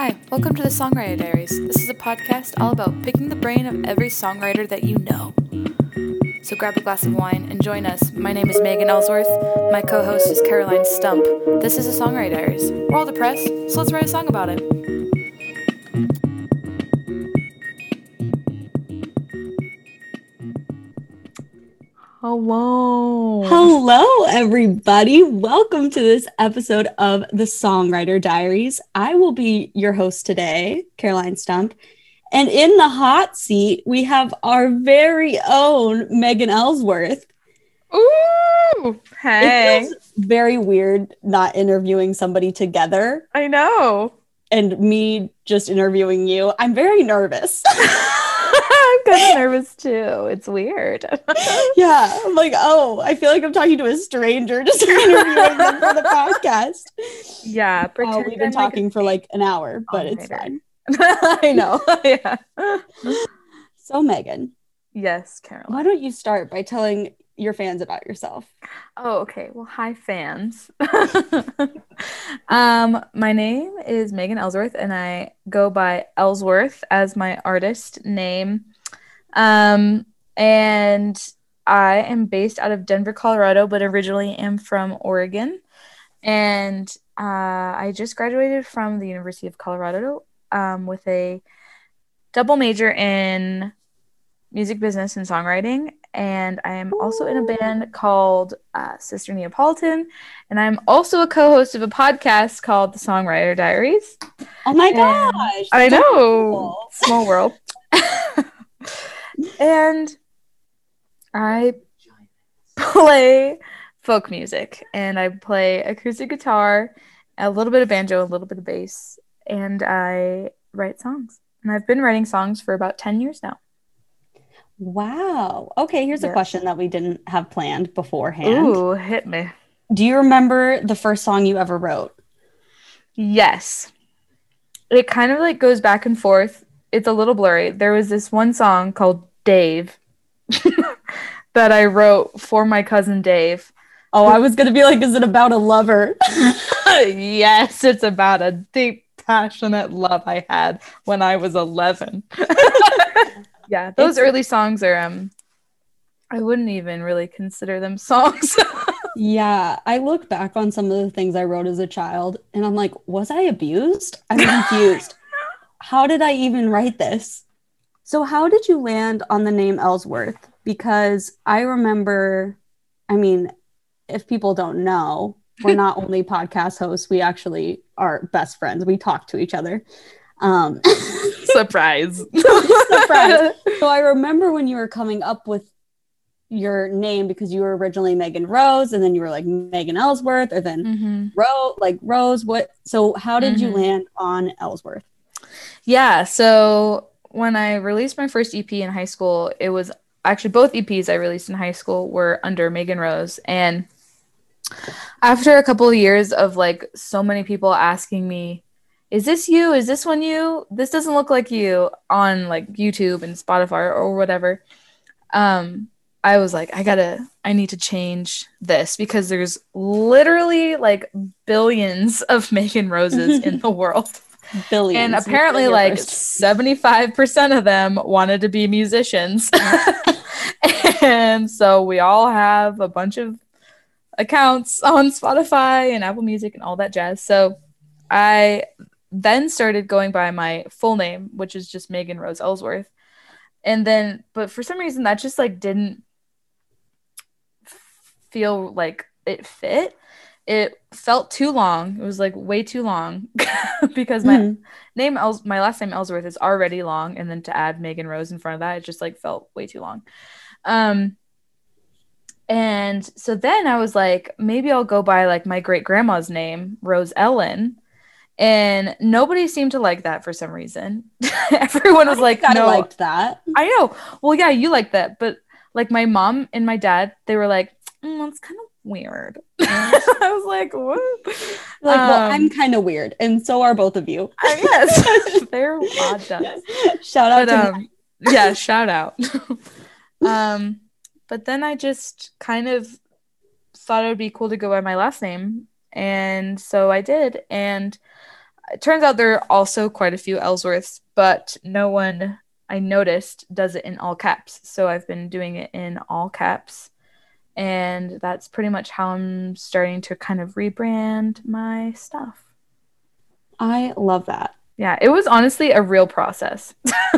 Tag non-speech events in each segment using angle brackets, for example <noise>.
Hi, welcome to the Songwriter Diaries. This is a podcast all about picking the brain of every songwriter that you know. So grab a glass of wine and join us. My name is Megan Ellsworth. My co host is Caroline Stump. This is the Songwriter Diaries. We're all depressed, so let's write a song about it. Hello. Hello, everybody. Welcome to this episode of the Songwriter Diaries. I will be your host today, Caroline Stump. And in the hot seat, we have our very own Megan Ellsworth. Ooh. Hey. It feels very weird not interviewing somebody together I know. and me just interviewing you. I'm very nervous. <laughs> I'm kind of nervous too. It's weird. <laughs> yeah, I'm like, oh, I feel like I'm talking to a stranger just interviewing them for the podcast. yeah. Uh, we've been I'm like talking for like an hour, but it's fine. <laughs> I know. <laughs> yeah. So, Megan, Yes, Carol. why don't you start by telling your fans about yourself? Oh, okay. Well, hi fans. um, my name is Megan Ellsworth, and I go by Ellsworth as my artist name. Um, and I am based out of Denver, Colorado, but originally am from Oregon. And uh, I just graduated from the University of Colorado um, with a double major in music business and songwriting. And I am also in a band called uh, Sister Neapolitan. And I'm also a co host of a podcast called The Songwriter Diaries. Oh my And- gosh. I know. cool. Small world. <laughs> and I play folk music and I play acoustic guitar, a little bit of banjo, a little bit of bass, and I write songs. And I've been writing songs for about 10 years now. Wow. Okay, here's a question that we didn't have planned beforehand. Ooh, hit me. Do you remember the first song you ever wrote? Yes. It kind of like goes back and forth. It's a little blurry. There was this one song called Dave <laughs> that I wrote for my cousin Dave. Oh, I was going to be like, is it about a lover? <laughs> yes, it's about a deep, passionate love I had when I was 11. <laughs> yeah, those It's- early songs are um I wouldn't even really consider them songs. yeah, I look back on some of the things I wrote as a child and I'm like, was I abused? I'm confused. how did I even write this? So, how did you land on the name Ellsworth? Because I remember, I mean, if people don't know, we're not <laughs> only podcast hosts, we actually are best friends. We talk to each other. Um, <laughs> Surprise. <laughs> Surprise. so, I remember when you were coming up with your name because you were originally Megan Rose and then you were like Megan Ellsworth or then Mhm. Rose, like Rose. What? So, how did you Mhm. land on Ellsworth? Yeah, so when I released my first EP in high school, it was actually both EPs I released in high school were under Megan Rose. And after a couple of years of like so many people asking me, is this you? Is this one you? This doesn't look like you on like YouTube and Spotify or whatever. Um, I was like, I gotta, I need to change this because there's literally like billions of Megan Roses in <laughs> the world. Billions. And apparently, like 75% of them wanted to be musicians. <laughs> and so we all have a bunch of accounts on Spotify and Apple Music and all that jazz. So I then started going by my full name, which is just Megan Rose Ellsworth. And then, but for some reason, that just like didn't feel like it fit. It felt too long. It was like way too long <laughs> because my Mhm. name Els- my last name Ellsworth is already long and then to add Megan Rose in front of that it just like felt way too long. Um and so then I was like maybe I'll go by like my great grandma's name, Rose Ellen. And nobody seemed to like that for some reason. <laughs> Everyone was like, "No, I liked that. I know. Well, yeah, you like that, but like my mom and my dad, they were like, mm, that's kind of weird. <laughs> I was like, what? Like, well, Um, I'm kind of weird, and so are both of you. I guess <laughs> they're <laughs> odd ducks. Shout out But to um, yeah, shout out. um, but then I just kind of thought it would be cool to go by my last name, and so I did. And it turns out there are also quite a few Ellsworths, but no one I noticed does it in all caps. So I've been doing it in all caps. And that's pretty much how I'm starting to kind of rebrand my stuff. I love that. Yeah, it was honestly a real process.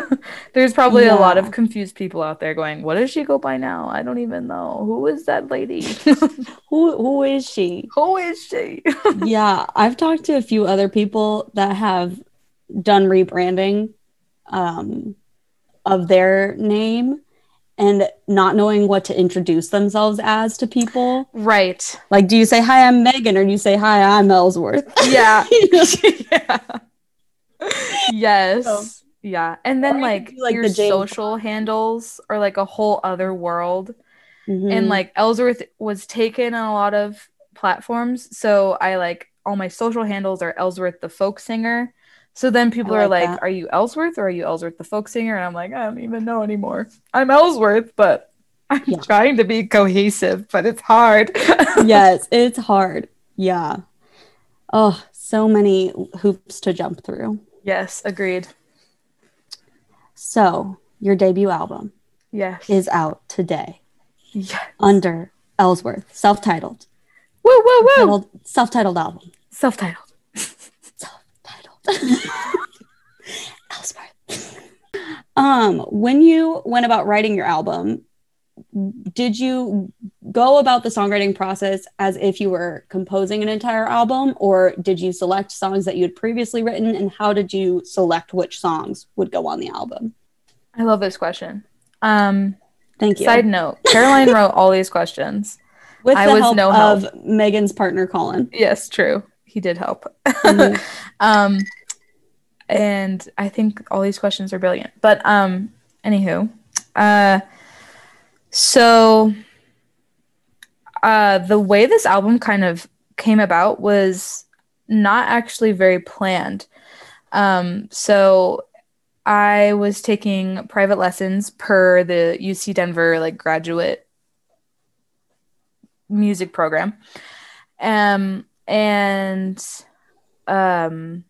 <laughs> There's probably a lot of confused people out there going, What does she go by now? I don't even know. Who is that lady? <laughs> Who who is she? Who is she? <laughs> yeah, I've talked to a few other people that have done rebranding um, of their name and not knowing what to introduce themselves as to people. right. Like, do you say, Hi, I'm Megan, or do you say, Hi, I'm Ellsworth? Yeah. <laughs> Yeah. Yes. So- yeah. And then like, do, like, your the social handles are like a whole other world. Mhm. And like Ellsworth was taken on a lot of platforms. So I like all my social handles are Ellsworth the folk singer. So then people I are like like, that. Are you Ellsworth or are you Ellsworth the folk singer? And I'm like, I don't even know anymore. I'm Ellsworth, but <laughs> I'm Yeah. trying to be cohesive, but it's hard. <laughs> yes, it's hard. Yeah. Oh, so many hoops to jump through. yes, agreed. So, your debut album Yes. is out today yes. under Ellsworth, self titled. Woo, woo, woo. Self titled album. Self-titled. <laughs> Ellsworth. Um, when you went about writing your album, did you go about the songwriting process as if you were composing an entire album, or did you select songs that you had previously written, and how did you select which songs would go on the album? I love this question. Um, Thank you. side note Caroline wrote all these questions. With I the help no of. Megan's partner, Colin. Yes, true. He did help. Mhm. <laughs> um, and I think all these questions are brilliant. But um, anywho, uh, so uh, the way this album kind of came about was not actually very planned. Um, so I was taking private lessons per the UC Denver like graduate music program. Um, and um,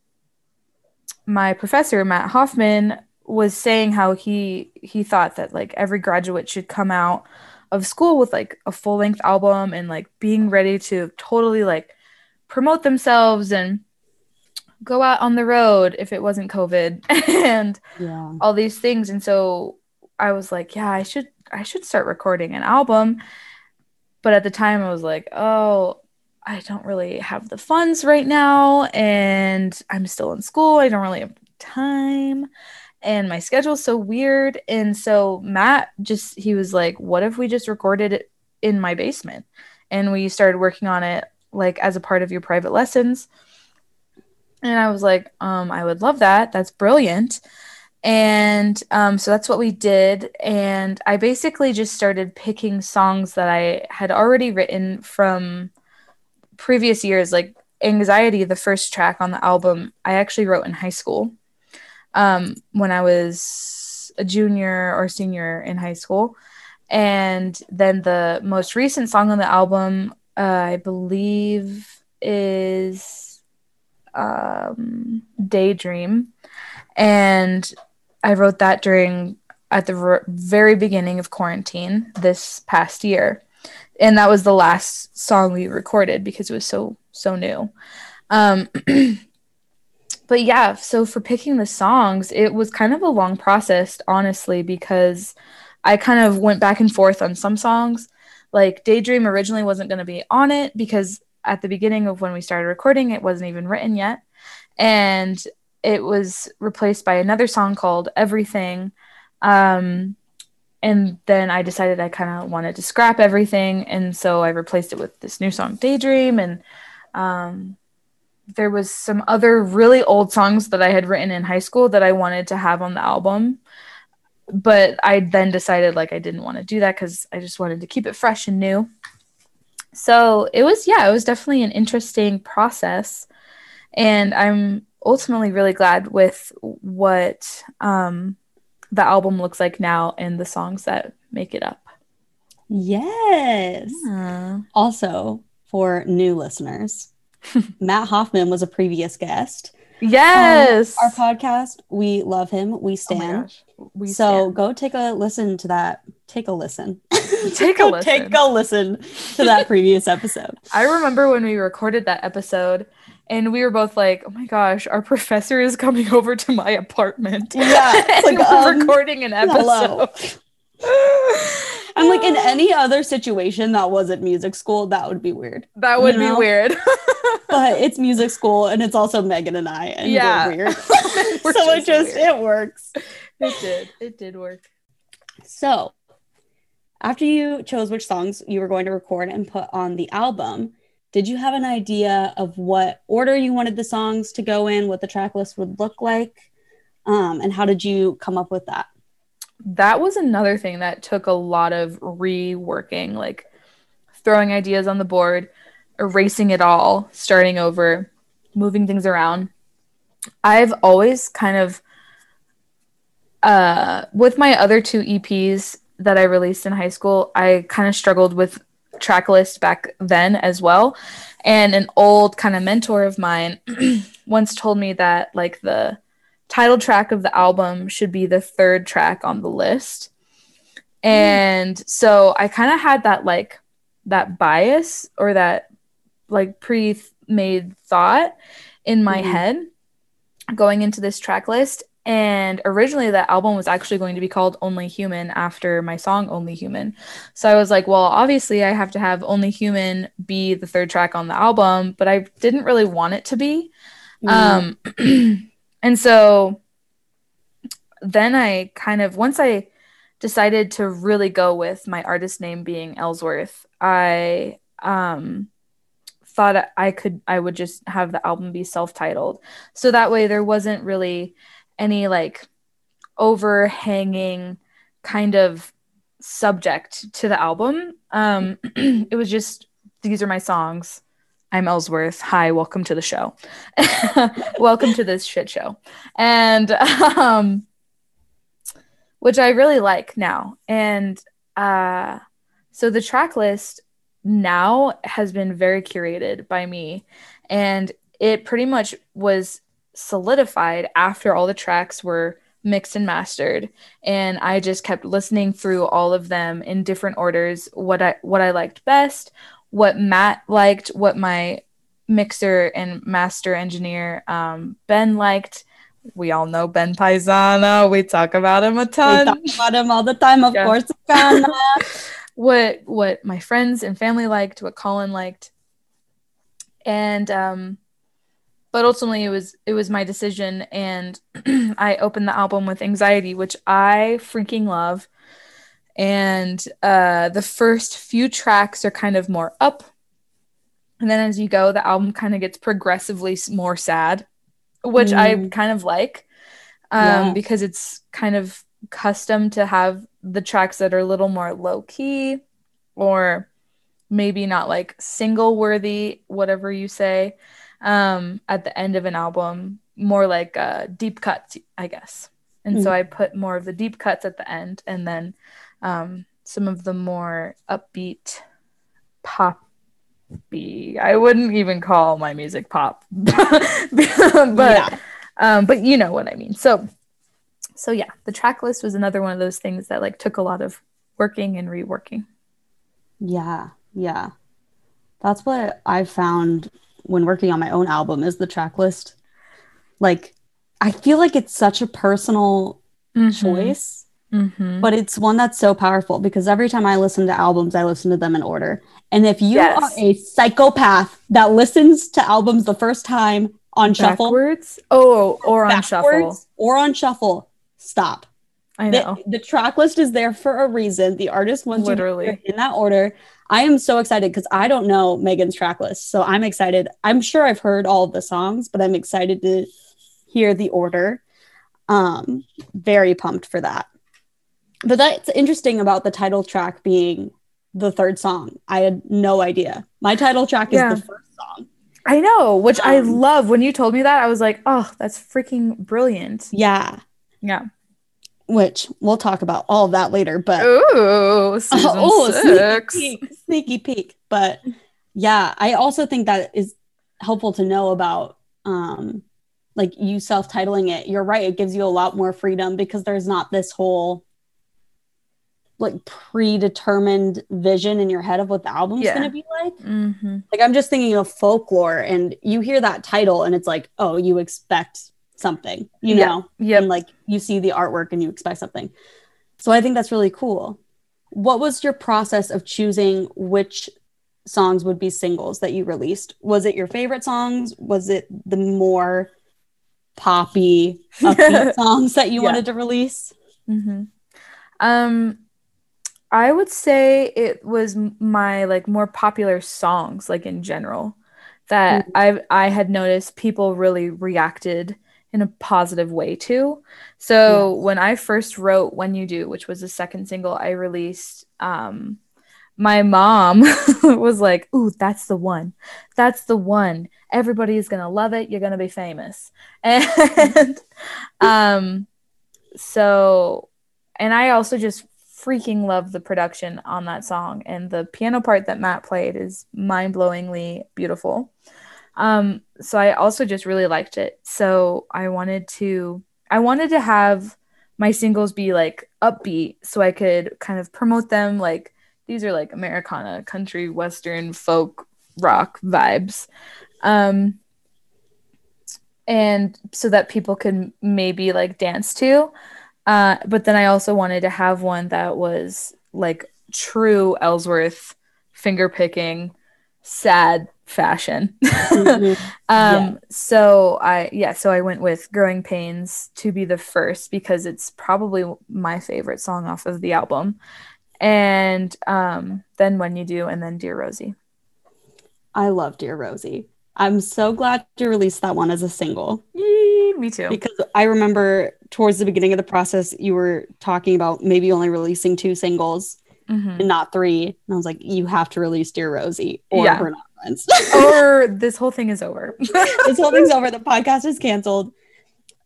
my professor Matt Hoffman was saying how he he thought that like every graduate should come out of school with like a full length album and like being ready to totally like promote themselves and go out on the road if it wasn't COVID <laughs> and Yeah. all these things and so i was like yeah i should i should start recording an album but at the time i was like oh i don't really have the funds right now and i'm still in school. I don't really have time. And my schedule's so weird. And so matt just he was like what if we just recorded it in my basement? And we started working on it like as a part of your private lessons. And i was like um i would love that. That's brilliant. And um, so that's what we did. And I basically just started picking songs that I had already written from previous years, like Anxiety, the first track on the album, I actually wrote in high school um, when I was a junior or senior in high school. And then the most recent song on the album, uh, I believe, is um, Daydream. And I wrote that during at the ver- very beginning of quarantine this past year. And that was the last song we recorded because it was so so new. Um <clears throat> but yeah, so for picking the songs, it was kind of a long process honestly because I kind of went back and forth on some songs. Like Daydream originally wasn't going to be on it because at the beginning of when we started recording it wasn't even written yet. And it was replaced by another song called Everything. Um, and then I decided I kind of wanted to scrap everything. And so I replaced it with this new song, Daydream. And um, there was some other really old songs that I had written in high school that I wanted to have on the album. But I then decided like I didn't want to do that because I just wanted to keep it fresh and new. So it was, yeah, it was definitely an interesting process. And I'm ultimately really glad with what um, the album looks like now and the songs that make it up. Yes. Also, for new listeners, <laughs> Matt Hoffman was a previous guest. Yes. Um, our podcast. We love him. We Oh stand. gosh. We so stand. go take a listen to that. Take a listen. <laughs> <laughs> Take a listen. Take a listen to that previous episode. I remember when we recorded that episode and we were both like, oh my gosh, our <laughs> professor is coming over to my apartment. Yeah, <laughs> and like, we're um, recording an episode. <laughs> I'm like in any other situation that wasn't music school, that would be weird. that would you be weird. But it's music school and it's also Megan and I, and Yeah. we're weird. We're so it just just weird. it works. it did. It did work. So, after you chose which songs you were going to record and put on the album, did you have an idea of what order you wanted the songs to go in, what the track list would look like? Um, and how did you come up with that? that was another thing that took a lot of reworking, like throwing ideas on the board, erasing it all, starting over, moving things around. I've always kind of uh with my other two EPs that I released in high school, I kind of struggled with track list back then as well. And an old kind of mentor of mine <clears throat> once told me that like the title track of the album should be the third track on the list. And so I kind of had that like that bias or that like pre-made thought in my Mhm. head going into this track list and originally that album was actually going to be called Only Human after my song Only Human. So I was like, well, obviously I have to have Only Human be the third track on the album, but I didn't really want it to be. Um, <clears throat> and so then I kind of, once I decided to really go with my artist name being Ellsworth, I um, thought I could, I would just have the album be self titled. So that way there wasn't really any like overhanging kind of subject to the album. Um, <clears throat> it was just, these are my songs. I'm Ellsworth. Hi, welcome to the show. <laughs> welcome to this shit show. And um which I really like now. And uh so the track list now has been very curated by me and it pretty much was solidified after all the tracks were mixed and mastered and I just kept listening through all of them in different orders what I what I liked best what Matt liked, what my mixer and master engineer um, Ben liked. We all know Ben Paisano. We talk about him a ton we talk about him all the time, of Yeah. course. <laughs> What what my friends and family liked, what Colin liked, and um, but ultimately it was it was my decision, and <clears throat> I opened the album with Anxiety, which I freaking love. And uh, the first few tracks are kind of more up, and then as you go, the album kind of gets progressively more sad, which I Mm. kind of like um, Yeah. because it's kind of custom to have the tracks that are a little more low key or maybe not like single worthy, whatever you say, um, at the end of an album, more like uh, deep cuts, I guess. And so I put more of the deep cuts at the end and then um, some of the more upbeat poppy. I wouldn't even call my music pop, <laughs> but Yeah. um, but you know what I mean. So, so yeah, the track list was another one of those things that like took a lot of working and reworking. Yeah, yeah. That's what I found when working on my own album is the track list. Like, I feel like it's such a personal choice, Mm-hmm. but it's one that's so powerful because every time I listen to albums, I listen to them in order. And if you Yes. are a psychopath that listens to albums the first time on shuffle, Backwards? Oh, or on shuffle. or on shuffle, stop. I The, know. the track list is there for a reason. The artist wants Literally. in that order. I am so excited because I don't know Megan's track list. So I'm excited. I'm sure I've heard all the songs, but I'm excited to hear the order. Um, very pumped for that. But that's interesting about the title track being the third song. I had no idea. My title track is Yeah. the first song. I know, which I Um, love. When you told me that, I was like, oh, that's freaking brilliant. Yeah. Yeah. Which we'll talk about all of that later. But Ooh, <laughs> season oh, six. sneaky peek, sneaky peek. But yeah, I also think that is helpful to know about um like you self-titling it, you're right, it gives you a lot more freedom because there's not this whole like predetermined vision in your head of what the album's Yeah. going to be like. Mm-hmm. Like I'm just thinking of folklore and you hear that title and it's like, oh, you expect something, you Yeah. know? Yep. And like you see the artwork and you expect something. So I think that's really cool. What was your process of choosing which songs would be singles that you released? Was it your favorite songs? Was it the more poppy <laughs> songs that you Yeah. wanted to release? Mm-hmm. Um, I would say it was my like more popular songs, like in general, that I I had noticed people really reacted in a positive way too. So Yes. when I first wrote "When You Do," which was the second single I released, um, my mom <laughs> was like, "Ooh, that's the one. That's the one. Everybody is gonna love it. You're gonna be famous." <laughs> And um, so and I also just freaking love the production on that song and the piano part that Matt played is mind-blowingly beautiful. Um so I also just really liked it. So I wanted to I wanted to have my singles be like upbeat so I could kind of promote them like these are like Americana, country, western, folk, rock vibes. Um and so that people could maybe like dance to. Uh, but then I also wanted to have one that was like true Ellsworth finger picking, sad fashion. <laughs> Mhm. um, Yeah. so I yeah, so I went with Growing Pains to be the first because it's probably my favorite song off of the album. And um, then When You Do, and then Dear Rosie. I love Dear Rosie. I'm so glad you released that one as a single. Yee, me too. because I remember towards the beginning of the process, you were talking about maybe only releasing two singles Mhm. and not three. And I was like, you have to release Dear Rosie or Yeah. we're not friends. or <laughs> this whole thing is over. this whole thing's over. The podcast is canceled.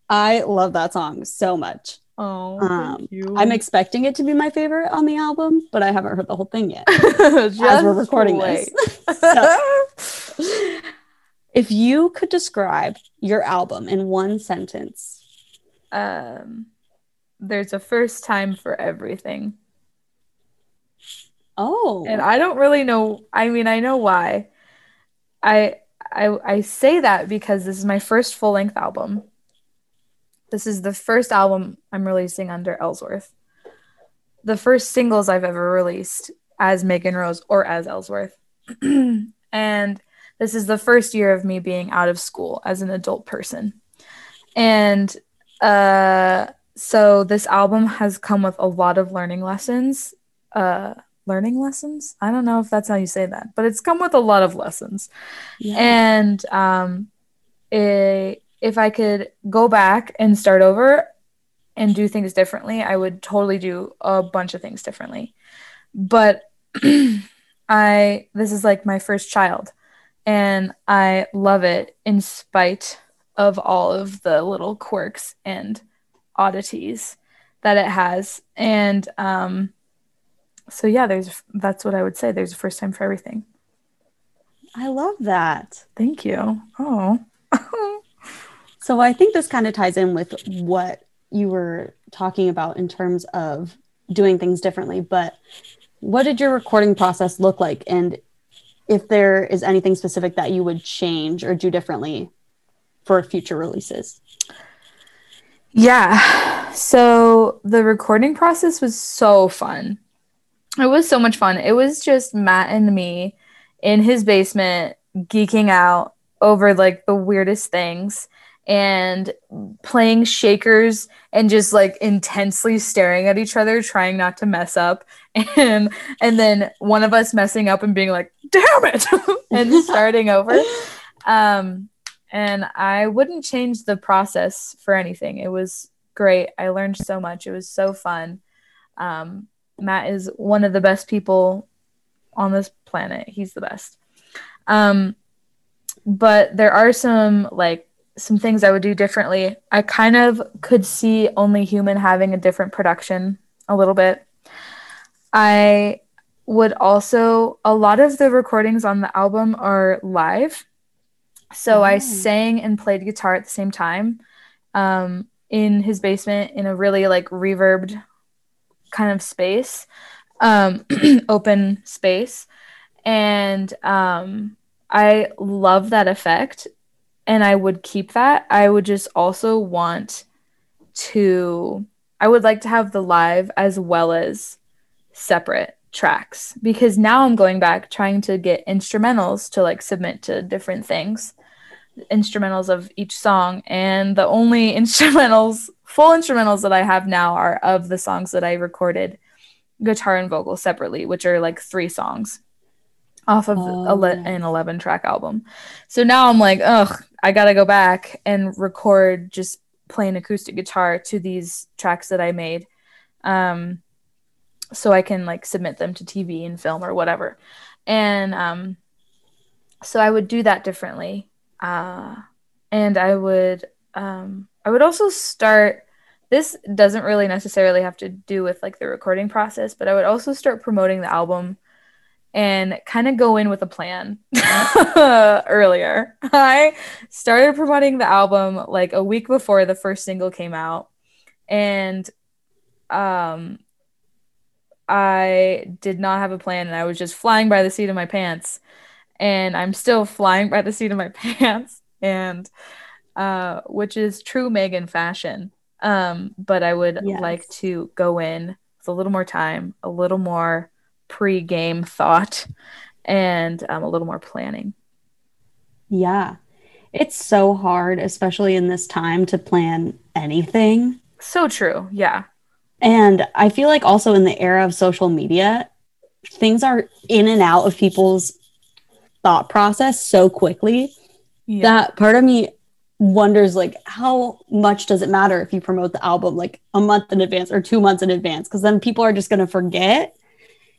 I love that song so much. Oh, Um, thank you. I'm expecting it to be my favorite on the album, but I haven't heard the whole thing yet. <laughs> Just as we're recording wait. this. <laughs> So, if you could describe your album in one sentence, um, there's a first time for everything. oh, and I don't really know. I mean, I know why. I I I say that because this is my first full length album. This is the first album I'm releasing under Ellsworth. The first singles I've ever released as Megan Rose or as Ellsworth. <clears throat> and this is the first year of me being out of school as an adult person. And uh so this album has come with a lot of learning lessons. Uh learning lessons. I don't know if that's how you say that, but it's come with a lot of lessons. yeah. And um, i if I could go back and start over and do things differently, I would totally do a bunch of things differently. But <clears throat> I this is like my first child, and I love it in spite of all of the little quirks and oddities that it has. And um, so yeah, there's that's what I would say. There's a first time for everything. I love that. Thank you. Oh. <laughs> So I think this kind of ties in with what you were talking about in terms of doing things differently. But what did your recording process look like? And if there is anything specific that you would change or do differently for future releases? Yeah. So the recording process was so fun. It was so much fun. It was just Matt and me in his basement geeking out over like the weirdest things and playing shakers and just like intensely staring at each other trying not to mess up <laughs> and and then one of us messing up and being like damn it <laughs> and starting over um and I wouldn't change the process for anything. It was great. I learned so much. It was so fun. Um, Matt is one of the best people on this planet. He's the best. Um, but there are some like some things I would do differently. I kind of could see Only Human having a different production a little bit. I would also a lot of the recordings on the album are live. So I Oh. sang and played guitar at the same time um, in his basement in a really like reverbed kind of space, um, <clears throat> open space. And um, I love that effect and I would keep that. I would just also want to, I would like to have the live as well as separate tracks because now I'm going back trying to get instrumentals to like submit to different things, instrumentals of each song. And the only <laughs> instrumentals, full instrumentals that I have now are of the songs that I recorded guitar and vocal separately, which are like three songs off of Oh, ele- nice. an 11 track album. So now I'm like, ugh, I gotta go back and record just playing acoustic guitar to these tracks that I made. Um, so I can like submit them to TV and film or whatever. And um, so I would do that differently. Uh, and I would um, I would also start this doesn't really necessarily have to do with like the recording process, but I would also start promoting the album and kind of go in with a plan <laughs> earlier. I started promoting the album like a week before the first single came out. And um I did not have a plan and I was just flying by the seat of my pants. And I'm still flying by the seat of my <laughs> pants and uh which is true Megan fashion. Um but I would Yes. like to go in with a little more time, a little more pre-game thought and um, a little more planning. Yeah. It's so hard, especially in this time, to plan anything. So true. Yeah. And I feel like also in the era of social media, things are in and out of people's thought process so quickly Yeah. that part of me wonders like how much does it matter if you promote the album like a month in advance or two months in advance because then people are just going to forget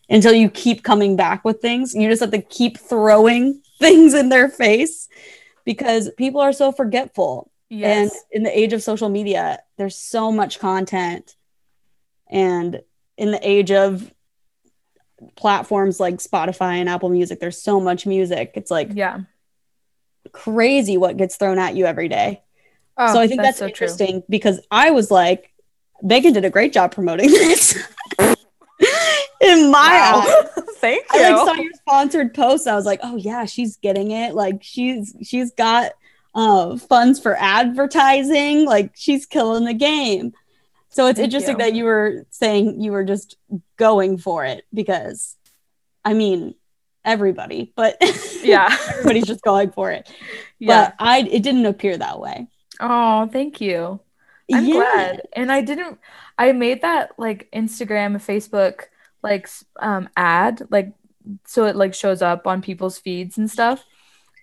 until you keep coming back with things you just have to keep throwing <laughs> things in their face because people are so forgetful yes. and in the age of social media, there's so much content. And in the age of platforms like Spotify and Apple Music, there's so much music. It's like yeah. crazy what gets thrown at you every day. Oh, so I think that's, so true. interesting because I was like, Megan did a great job promoting <laughs> this. in my eyes. Wow. <laughs> Thank you. I like saw your sponsored post. I was like, oh yeah, she's getting it. Like she's she's got uh, funds for advertising. Like she's killing the game. So it's Thank interesting you. that you were saying you were just going for it because, I mean, everybody, but <laughs> yeah. everybody's just going for it. <laughs> yeah. But I it didn't appear that way. Oh, thank you. I'm Yeah. glad. And I didn't I made that like Instagram, Facebook like um ad like so it like shows up on people's feeds and stuff.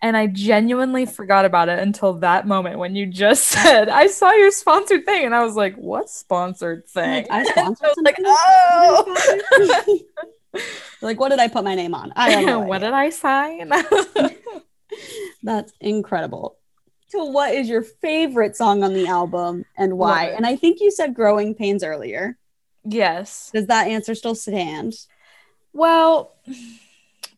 And I genuinely forgot about it until that moment when you just <laughs> said, I saw your sponsored thing. And I was like, what sponsored thing? Like, I <laughs> sponsored I was like, oh, <laughs> like what did I put my name on? I don't know. what did I sign? That's incredible. So, what is your favorite song on the album and why? And I think you said Growing Pains earlier. yes. Does that answer still stand? Well,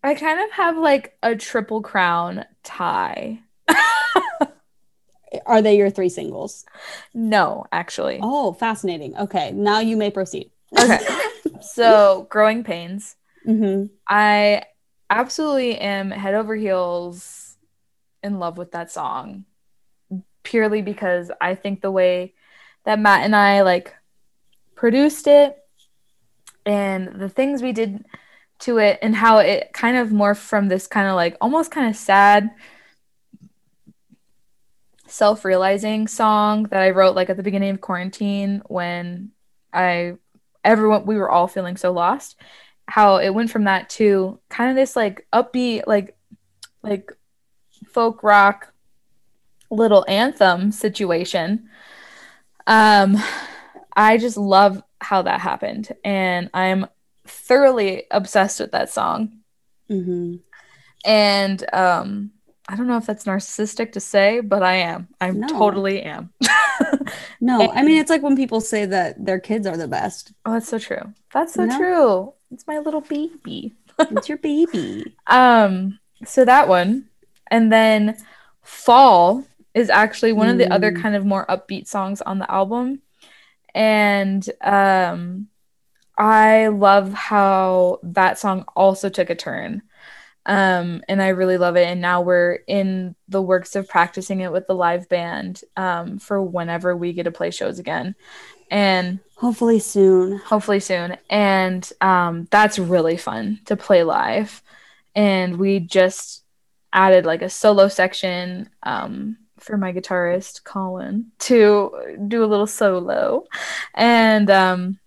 I kind of have like a triple crown tie. <laughs> Are they your three singles? No, actually. Oh, fascinating. Okay, now you may proceed. Okay. <laughs> so, Growing Pains. hmm I absolutely am head over heels in love with that song purely because I think the way that Matt and I like produced it and the things we did to it and how it kind of morphed from this kind of like almost kind of sad self-realizing song that I wrote like at the beginning of quarantine when I everyone we were all feeling so lost. How it went from that to kind of this like upbeat like like folk rock little anthem situation. Um i just love how that happened and i'm thoroughly obsessed with that song hmm and um i don't know if that's narcissistic to say but i am i No. totally am <laughs> No, I mean, it's like when people say that their kids are the best. oh that's so true that's so know? true it's my little baby <laughs> It's your baby. Um, so that one, and then Fall is actually one of the other Mm. kind of more upbeat songs on the album. And um, I love how that song also took a turn. Um, and I really love it. And now we're in the works of practicing it with the live band um, for whenever we get to play shows again. And Hopefully soon. hopefully soon. And um, that's really fun to play live. And we just added like a solo section um, for my guitarist Colin to do a little solo, and um,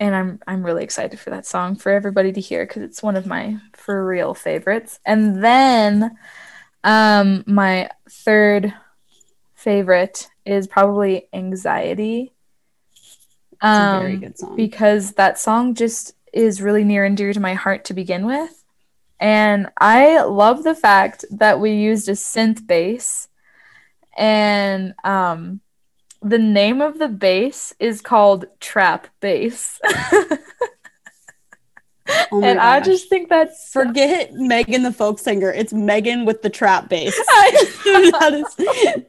and I'm I'm really excited for that song for everybody to hear because it's one of my for real favorites. And then um, my third favorite is probably Anxiety. It's a very Um, good song. because that song just is really near and dear to my heart to begin with. And I love the fact that we used a synth bass. And um, the name of the bass is called Trap Bass. <laughs> oh and I just think that's forget Megan the folk singer. It's Megan with the trap bass. <laughs> <laughs> That is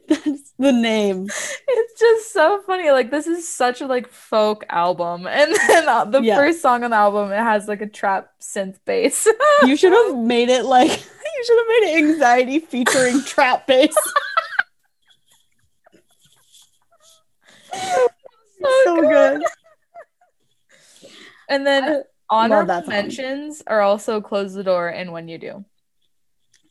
that's the name. it's just so funny. Like this is such a like folk album, and then uh, the Yeah. first song on the album it has like a trap synth bass. You should have made it like you should have made it anxiety featuring trap bass. so good. And then honorable mentions are also close the door and when you do.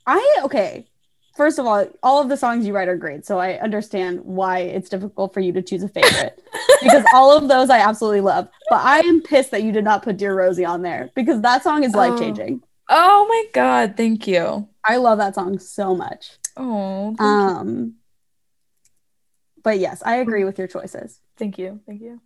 I okay. First of all, all of the songs you write are great, so I understand why it's difficult for you to choose a favorite <laughs> because all of those I absolutely love. But I am pissed that you did not put Dear Rosie on there because that song is Oh. life changing. Oh my god, thank you. I love that song so much. Oh, thank, you. Um, but yes, I agree with your choices. thank you. Thank you.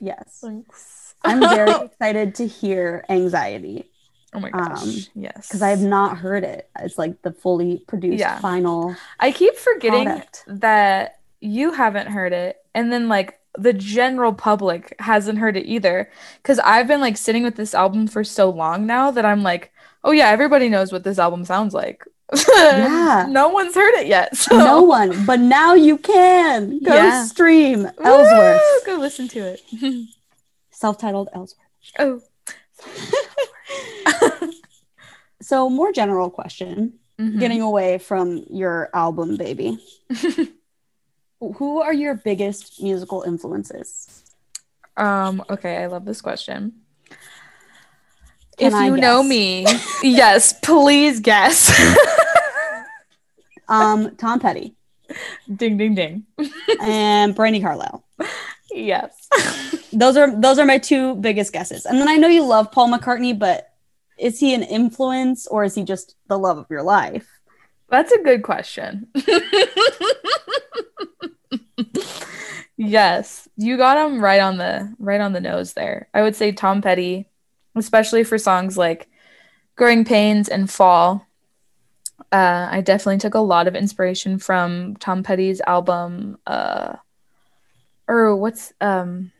Yes, Thanks. I'm very <laughs> excited to hear Anxiety Oh my gosh. um, yes. because I have not heard it. It's like the fully produced Yeah. final I keep forgetting product. that you haven't heard it and then like the general public hasn't heard it either cuz I've been like sitting with this album for so long now that I'm like, "Oh yeah, everybody knows what this album sounds like." Yeah. <laughs> no one's heard it yet. So No one, but now you can go Yeah. stream Ellsworth, Woo! Go listen to it. <laughs> self-titled Ellsworth. oh. <laughs> So, more general question, Mhm. getting away from your album, baby. <laughs> Who are your biggest musical influences? Um, okay, I love this question. Can if I you know me, yes, please guess. <laughs> Um, Tom Petty ding ding ding. and Brandi Carlile. Yes. <laughs> Those are those are my two biggest guesses. And then I know you love Paul McCartney, but is he an influence or is he just the love of your life? That's a good question. yes, you got him right on the right on the nose there. I would say Tom Petty, especially for songs like Growing Pains and Fall. Uh, I definitely took a lot of inspiration from Tom Petty's album uh or what's um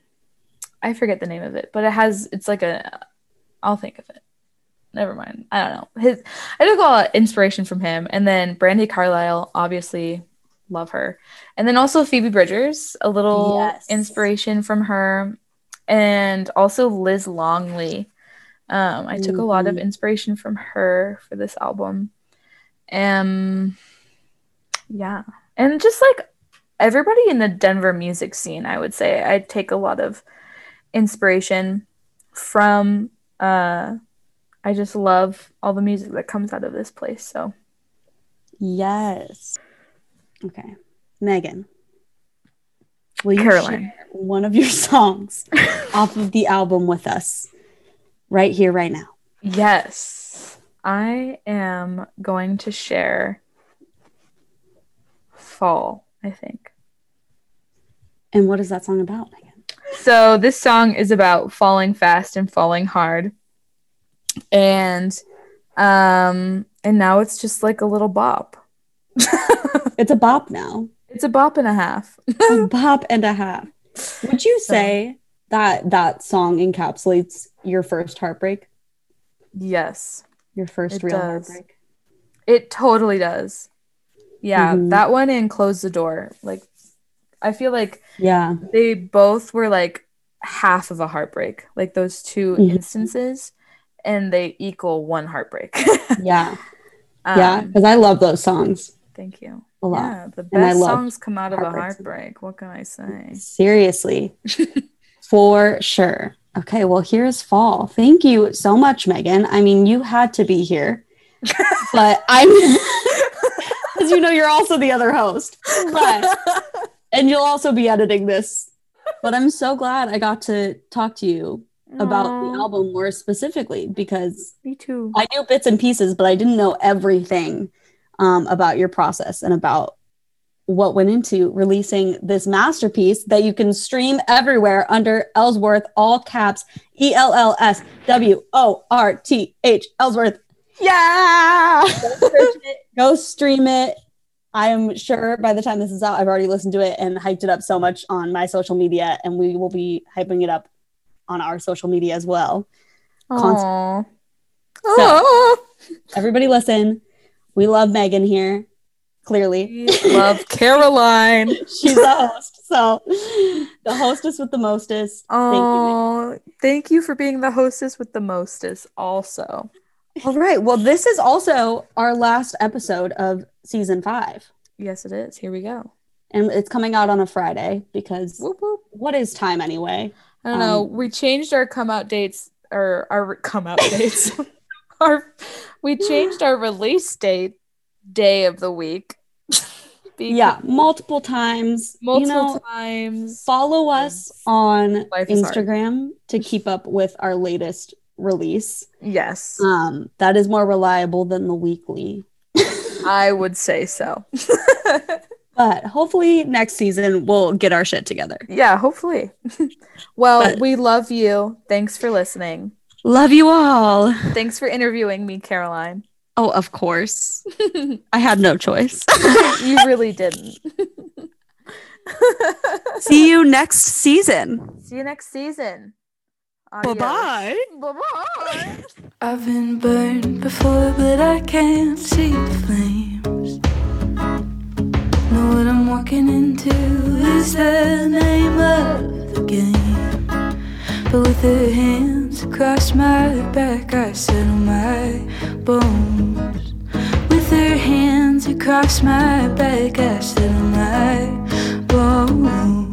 I forget the name of it, but it has it's like a I'll think of it. Never mind. I don't know. His I took a lot of inspiration from him. And then Brandi Carlile, obviously, love her. And then also Phoebe Bridgers, a little Yes. inspiration from her. And also Liz Longley. Um, I took a lot of inspiration from her for this album. Um, yeah. And just like everybody in the Denver music scene, I would say I take a lot of inspiration from uh I just love all the music that comes out of this place. So Yes. Okay. Megan. Will you Caroline. share one of your <laughs> songs off of the album with us right here, right now? yes, I am going to share Fall, I think. And what is that song about? So this song is about falling fast and falling hard. And um and now it's just like a little bop. <laughs> It's a bop now. it's a bop and a half. a <laughs> bop and a half. Would you say that that song encapsulates your first heartbreak? yes. Your first It real does. heartbreak? It totally does. Yeah, Mhm. that one and Close the Door. Like, I feel like Yeah. they both were like half of a heartbreak, like those 2 Mhm. instances, and they equal one heartbreak. Yeah. <laughs> Um, yeah. Because I love those songs Thank you. a lot. Yeah, the And I best songs come out of a heartbreak. What can I say? Seriously. <laughs> For sure. Okay, well, here's fall. Thank you so much, Megan. I mean, you had to be here, <laughs> but I'm because you know you're also the other host, but <laughs> and you'll also be editing this. But I'm so glad I got to talk to you about the album more specifically because Me too. I knew bits and pieces, but I didn't know everything um, about your process and about what went into releasing this masterpiece that you can stream everywhere under Ellsworth, all caps, E L L S W O R T H, Ellsworth. Yeah. Go search it, go stream it. I am sure by the time this is out, I've already listened to it and hyped it up so much on my social media, and we will be hyping it up on our social media as well. Aw. So- Everybody, listen. We love Megan here, clearly. We love Caroline. <laughs> She's the host. So, the hostess with the mostest. Thank you. Megan. Oh, thank you for being the hostess with the mostest. Also, All right. Well, this is also our last episode of season five. yes, it is. Here we go. And it's coming out on a Friday because Whoop, whoop. what is time anyway? I don't know. Um, We changed our come out dates or our come out dates. <laughs> our we changed our release date day of the week. <laughs> Yeah, multiple times. multiple you know, times. follow us on Life. Instagram to keep up with our latest release. Yes, Um, that is more reliable than the weekly. <laughs> I would say so. <laughs> But hopefully next season we'll get our shit together. yeah, hopefully. <laughs> well, But- we love you. Thanks for listening. Love you all. Thanks for interviewing me, Caroline. Oh, of course. I had no choice. you really didn't. See you next season. See you next season. Bye bye. Bye bye. I've been burned before, but I can't see the flames. Know what I'm walking into is the name of the game. But with her hands across my back, I settle my bones. With her hands across my back, I settle my bones.